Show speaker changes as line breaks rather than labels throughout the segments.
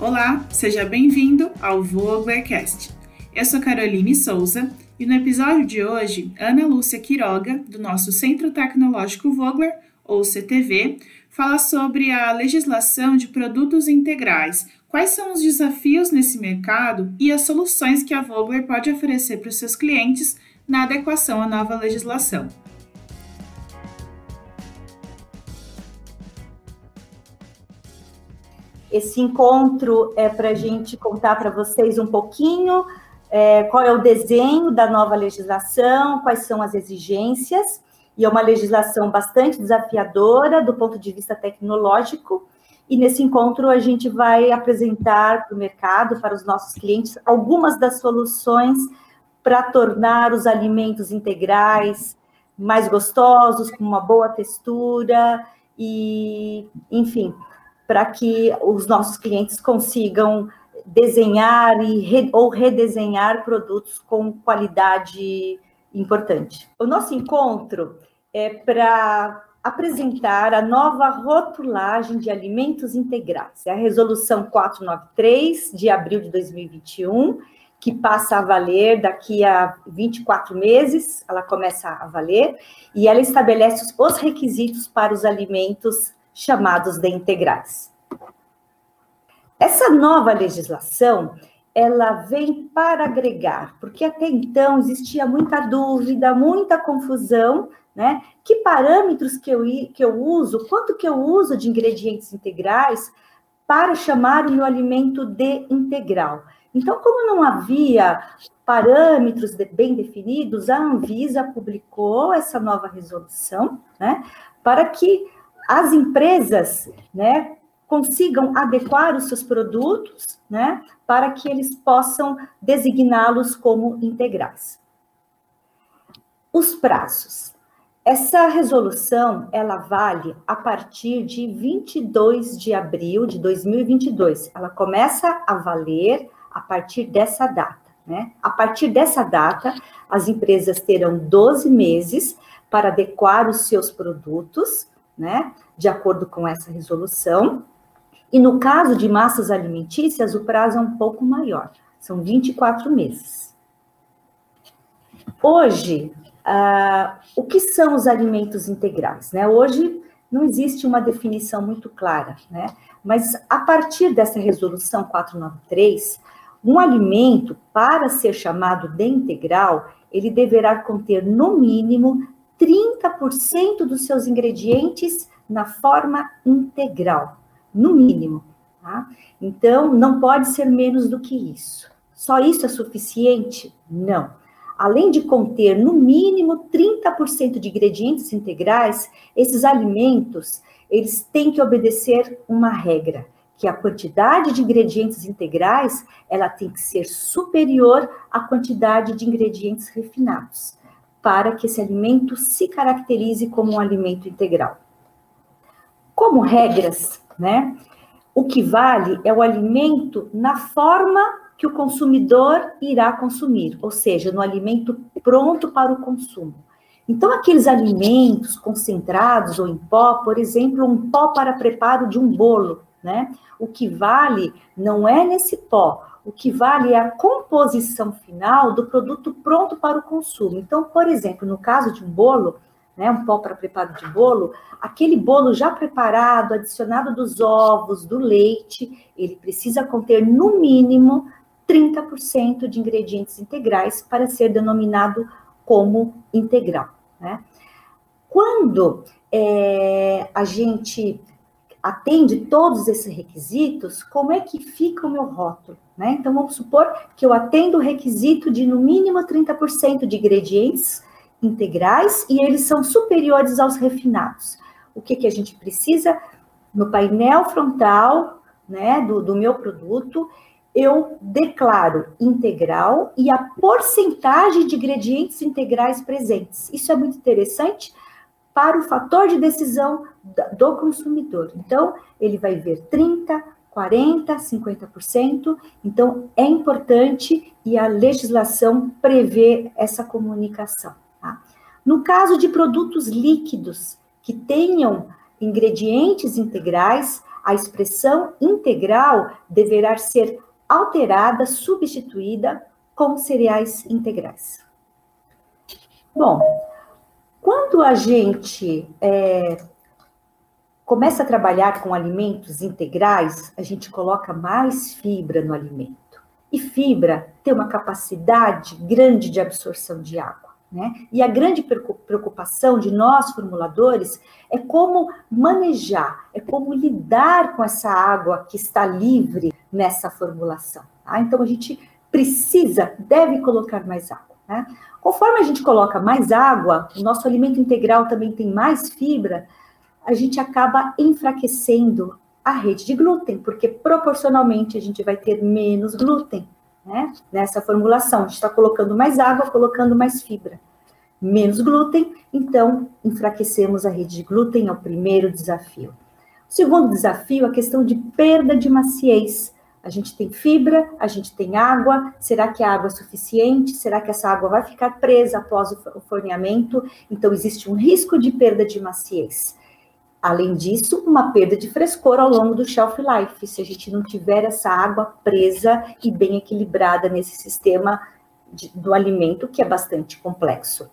Olá, seja bem-vindo ao Voglercast. Eu sou Caroline Souza e no episódio de hoje, Ana Lúcia Quiroga, do nosso Centro Tecnológico Vogler, ou CTV, fala sobre a legislação de produtos integrais, quais são os desafios nesse mercado e as soluções que a Vogler pode oferecer para os seus clientes na adequação à nova legislação.
Esse encontro é para a gente contar para vocês um pouquinho é, qual é o desenho da nova legislação, quais são as exigências, e é uma legislação bastante desafiadora do ponto de vista tecnológico. E nesse encontro a gente vai apresentar para o mercado, para os nossos clientes, algumas das soluções para tornar os alimentos integrais mais gostosos, com uma boa textura e, enfim, para que os nossos clientes consigam desenhar e re, ou redesenhar produtos com qualidade importante. O nosso encontro é para apresentar a nova rotulagem de alimentos integrais. É a resolução 493 de abril de 2021, que passa a valer daqui a 24 meses, ela começa a valer, e ela estabelece os requisitos para os alimentos chamados de integrais. Essa nova legislação, ela vem para agregar, porque até então existia muita dúvida, muita confusão, né? Que parâmetros que eu, que eu uso, quanto que eu uso de ingredientes integrais para chamar o meu alimento de integral. Então, como não havia parâmetros bem definidos, a Anvisa publicou essa nova resolução, né, para que as empresas, né, consigam adequar os seus produtos, né, para que eles possam designá-los como integrais. Os prazos. Essa resolução, ela vale a partir de 22 de abril de 2022. Ela começa a valer a partir dessa data, né? A partir dessa data, as empresas terão 12 meses para adequar os seus produtos né, de acordo com essa resolução. E no caso de massas alimentícias, o prazo é um pouco maior, são 24 meses. Hoje, uh, o que são os alimentos integrais? Né? Hoje não existe uma definição muito clara, né? mas a partir dessa resolução 493, um alimento, para ser chamado de integral, ele deverá conter no mínimo 30% dos seus ingredientes na forma integral, no mínimo. Tá? Então, não pode ser menos do que isso. Só isso é suficiente? Não. Além de conter no mínimo 30% de ingredientes integrais, esses alimentos, eles têm que obedecer uma regra, que a quantidade de ingredientes integrais, ela tem que ser superior à quantidade de ingredientes refinados para que esse alimento se caracterize como um alimento integral. Como regras, né? O que vale é o alimento na forma que o consumidor irá consumir, ou seja, no alimento pronto para o consumo. Então, aqueles alimentos concentrados ou em pó, por exemplo, um pó para preparo de um bolo, né? O que vale não é nesse pó, o que vale é a composição final do produto pronto para o consumo. Então, por exemplo, no caso de um bolo, né, um pó para preparo de bolo, aquele bolo já preparado, adicionado dos ovos, do leite, ele precisa conter no mínimo 30% de ingredientes integrais para ser denominado como integral. Né? Quando é, a gente atende todos esses requisitos, como é que fica o meu rótulo? Né? Então, vamos supor que eu atendo o requisito de no mínimo 30% de ingredientes integrais e eles são superiores aos refinados. O que, que a gente precisa? No painel frontal né, do, do meu produto, eu declaro integral e a porcentagem de ingredientes integrais presentes. Isso é muito interessante para o fator de decisão do consumidor. Então, ele vai ver 30, 40, 50%. Então, é importante e a legislação prevê essa comunicação. Tá? No caso de produtos líquidos que tenham ingredientes integrais, a expressão integral deverá ser alterada, substituída com cereais integrais. Bom, quando a gente é, começa a trabalhar com alimentos integrais, a gente coloca mais fibra no alimento. E fibra tem uma capacidade grande de absorção de água. Né? E a grande preocupação de nós, formuladores, é como manejar, é como lidar com essa água que está livre nessa formulação. Tá? Então, a gente precisa, deve colocar mais água. Né? Conforme a gente coloca mais água, o nosso alimento integral também tem mais fibra, a gente acaba enfraquecendo a rede de glúten, porque proporcionalmente a gente vai ter menos glúten né? nessa formulação. A gente está colocando mais água, colocando mais fibra. Menos glúten, então enfraquecemos a rede de glúten, é o primeiro desafio. O segundo desafio é a questão de perda de maciez. A gente tem fibra, a gente tem água. Será que a água é suficiente? Será que essa água vai ficar presa após o forneamento? Então, existe um risco de perda de maciez. Além disso, uma perda de frescor ao longo do shelf life, se a gente não tiver essa água presa e bem equilibrada nesse sistema de, do alimento, que é bastante complexo.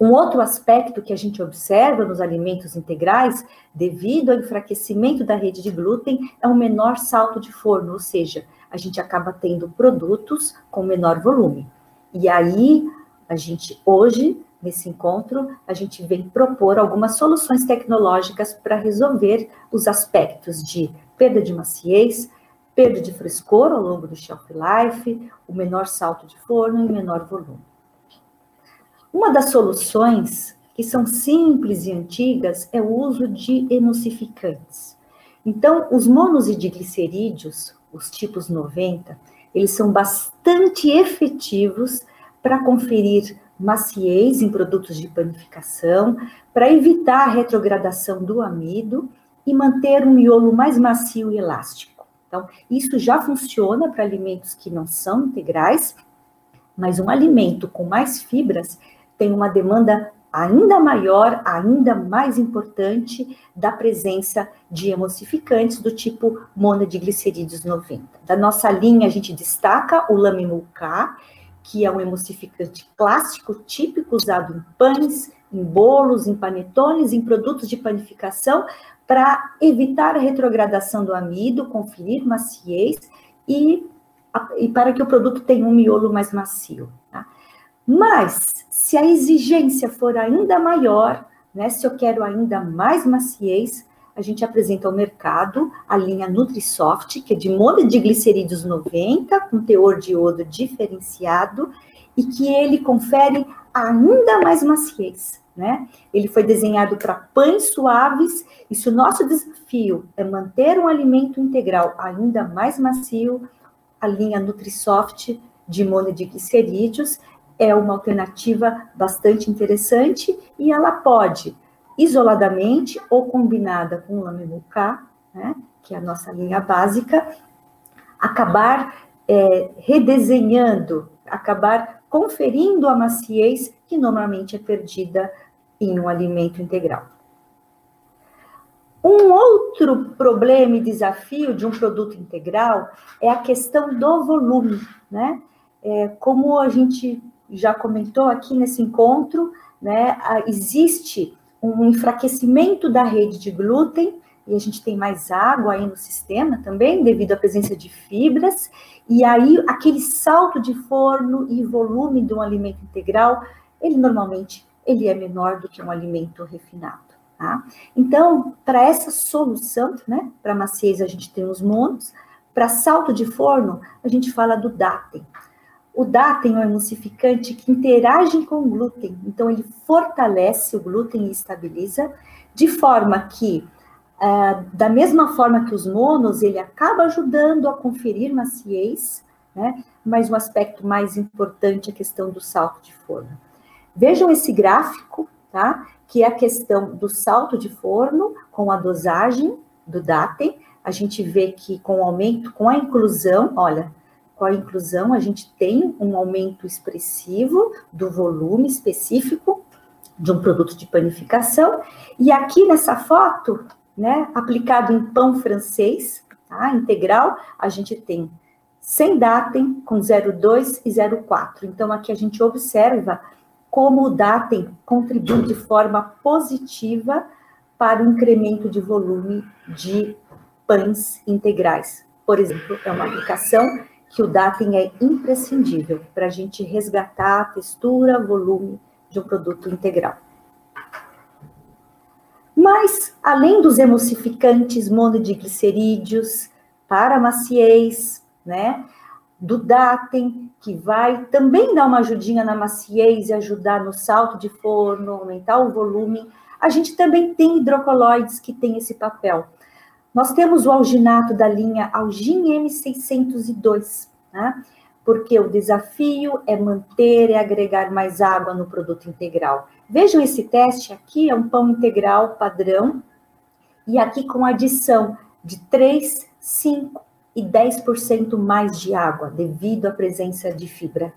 Um outro aspecto que a gente observa nos alimentos integrais, devido ao enfraquecimento da rede de glúten, é o menor salto de forno, ou seja, a gente acaba tendo produtos com menor volume. E aí, a gente hoje Nesse encontro, a gente vem propor algumas soluções tecnológicas para resolver os aspectos de perda de maciez, perda de frescor ao longo do shelf life, o menor salto de forno e menor volume. Uma das soluções que são simples e antigas é o uso de emulsificantes. Então, os monos e diglicerídeos, os tipos 90, eles são bastante efetivos para conferir maciez em produtos de panificação, para evitar a retrogradação do amido e manter um miolo mais macio e elástico. Então, isso já funciona para alimentos que não são integrais, mas um alimento com mais fibras tem uma demanda ainda maior, ainda mais importante da presença de emulsificantes do tipo monodiglicerídeos 90. Da nossa linha, a gente destaca o Lamimul K, que é um emulsificante clássico, típico, usado em pães, em bolos, em panetones, em produtos de panificação, para evitar a retrogradação do amido, conferir maciez e, e para que o produto tenha um miolo mais macio. Tá? Mas, se a exigência for ainda maior, né, se eu quero ainda mais maciez, a gente apresenta ao mercado a linha NutriSoft, que é de monoglicerídeos 90, com teor de iodo diferenciado, e que ele confere ainda mais maciez. Né? Ele foi desenhado para pães suaves, e se o nosso desafio é manter um alimento integral ainda mais macio, a linha NutriSoft de monoglicerídeos é uma alternativa bastante interessante e ela pode isoladamente ou combinada com o Lamemu K, né, que é a nossa linha básica, acabar é, redesenhando, acabar conferindo a maciez que normalmente é perdida em um alimento integral. Um outro problema e desafio de um produto integral é a questão do volume, né? É, como a gente já comentou aqui nesse encontro, né, existe um enfraquecimento da rede de glúten, e a gente tem mais água aí no sistema também, devido à presença de fibras, e aí aquele salto de forno e volume de um alimento integral, ele normalmente ele é menor do que um alimento refinado. Tá? Então, para essa solução, né, para maciez a gente tem os monos, para salto de forno a gente fala do Datem. O DATEM é um emulsificante que interage com o glúten, então ele fortalece o glúten e estabiliza, de forma que, uh, da mesma forma que os monos, ele acaba ajudando a conferir maciez, né? mas o um aspecto mais importante é a questão do salto de forno. Vejam esse gráfico, tá? Que é a questão do salto de forno com a dosagem do DATEM. A gente vê que com o aumento, com a inclusão, olha, com a inclusão, a gente tem um aumento expressivo do volume específico de um produto de panificação. E aqui nessa foto, né, aplicado em pão francês, tá, integral, a gente tem sem datem com 0,2 e 0,4. Então, aqui a gente observa como o datem contribui de forma positiva para o incremento de volume de pães integrais. Por exemplo, é uma aplicação que o datem é imprescindível para a gente resgatar a textura, volume de um produto integral. Mas, além dos emulsificantes monodiglicerídeos para maciez, né, do datem, que vai também dar uma ajudinha na maciez e ajudar no salto de forno, aumentar o volume, a gente também tem hidrocoloides que têm esse papel. Nós temos o alginato da linha Algin M602, né? porque o desafio é manter e agregar mais água no produto integral. Vejam esse teste aqui, é um pão integral padrão, e aqui com adição de 3, 5 e 10% mais de água, devido à presença de fibra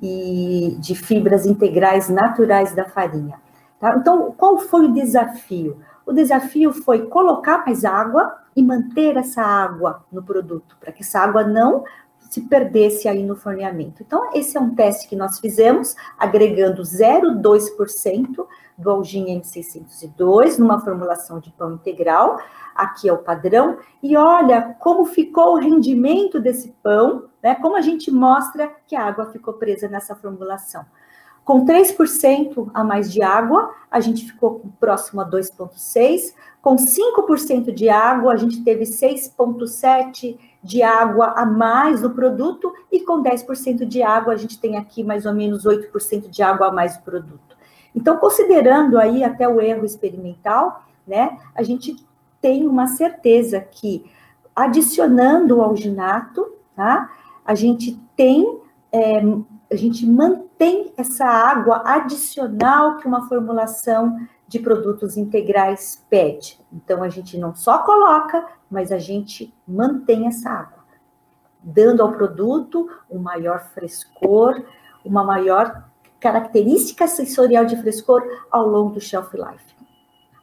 e de fibras integrais naturais da farinha. Tá? Então, qual foi o desafio? O desafio foi colocar mais água e manter essa água no produto, para que essa água não se perdesse aí no forneamento. Então, esse é um teste que nós fizemos, agregando 0,2% do Algin M602 numa formulação de pão integral. Aqui é o padrão. E olha como ficou o rendimento desse pão, né? Como a gente mostra que a água ficou presa nessa formulação. Com 3% a mais de água, a gente ficou próximo a 2,6%. Com 5% de água, a gente teve 6,7% de água a mais no produto. E com 10% de água, a gente tem aqui mais ou menos 8% de água a mais no produto. Então, considerando aí até o erro experimental, né, a gente tem uma certeza que adicionando o alginato, tá, a gente tem é, a gente mantém essa água adicional que uma formulação de produtos integrais pede. Então, a gente não só coloca, mas a gente mantém essa água, dando ao produto um maior frescor, uma maior característica sensorial de frescor ao longo do shelf life.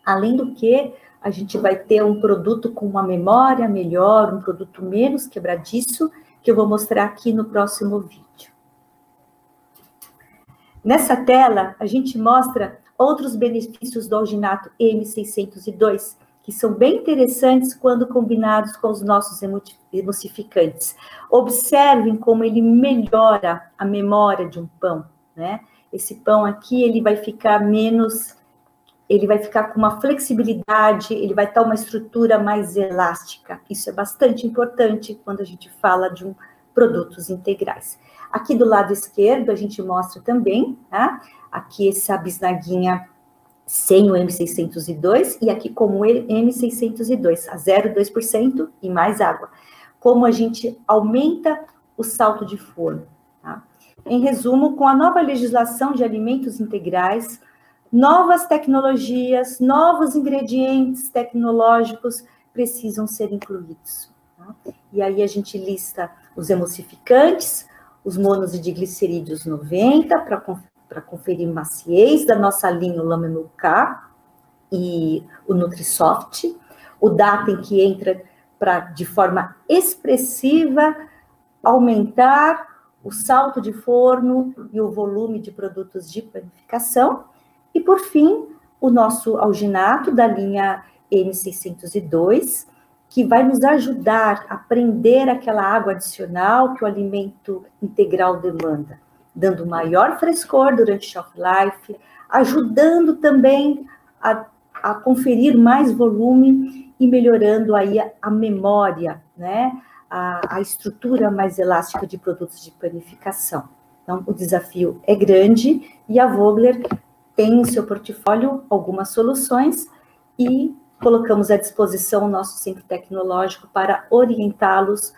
Além do que, a gente vai ter um produto com uma memória melhor, um produto menos quebradiço, que eu vou mostrar aqui no próximo vídeo. Nessa tela, a gente mostra outros benefícios do alginato M602, que são bem interessantes quando combinados com os nossos emulsificantes. Observem como ele melhora a memória de um pão, né? Esse pão aqui, ele vai ficar menos, ele vai ficar com uma flexibilidade, ele vai estar uma estrutura mais elástica. Isso é bastante importante quando a gente fala de um produtos integrais. Aqui do lado esquerdo, a gente mostra também, tá? Aqui essa bisnaguinha sem o M602 e aqui como M602, a 0,2% e mais água. Como a gente aumenta o salto de forno. Tá? Em resumo, com a nova legislação de alimentos integrais, novas tecnologias, novos ingredientes tecnológicos precisam ser incluídos. Tá? E aí a gente lista os emulsificantes, os monos de glicerídeos 90 para conferir maciez da nossa linha Laminul K e o Nutrisoft, o Datem que entra para de forma expressiva aumentar o salto de forno e o volume de produtos de panificação. E por fim, o nosso alginato da linha M602, que vai nos ajudar a prender aquela água adicional que o alimento integral demanda, dando maior frescor durante shelf life, ajudando também a, a conferir mais volume e melhorando aí a, a memória, né? A, a estrutura mais elástica de produtos de panificação. Então, o desafio é grande e a Vogler tem em seu portfólio algumas soluções e colocamos à disposição o nosso centro tecnológico para orientá-los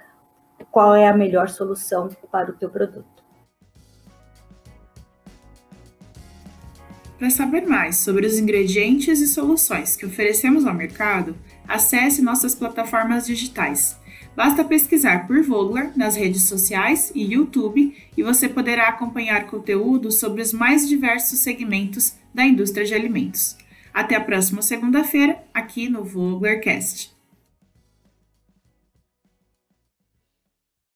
qual é a melhor solução para o teu produto.
Para saber mais sobre os ingredientes e soluções que oferecemos ao mercado, acesse nossas plataformas digitais. Basta pesquisar por Vogler nas redes sociais e YouTube e você poderá acompanhar conteúdo sobre os mais diversos segmentos da indústria de alimentos. Até a próxima segunda-feira, aqui no Voglercast.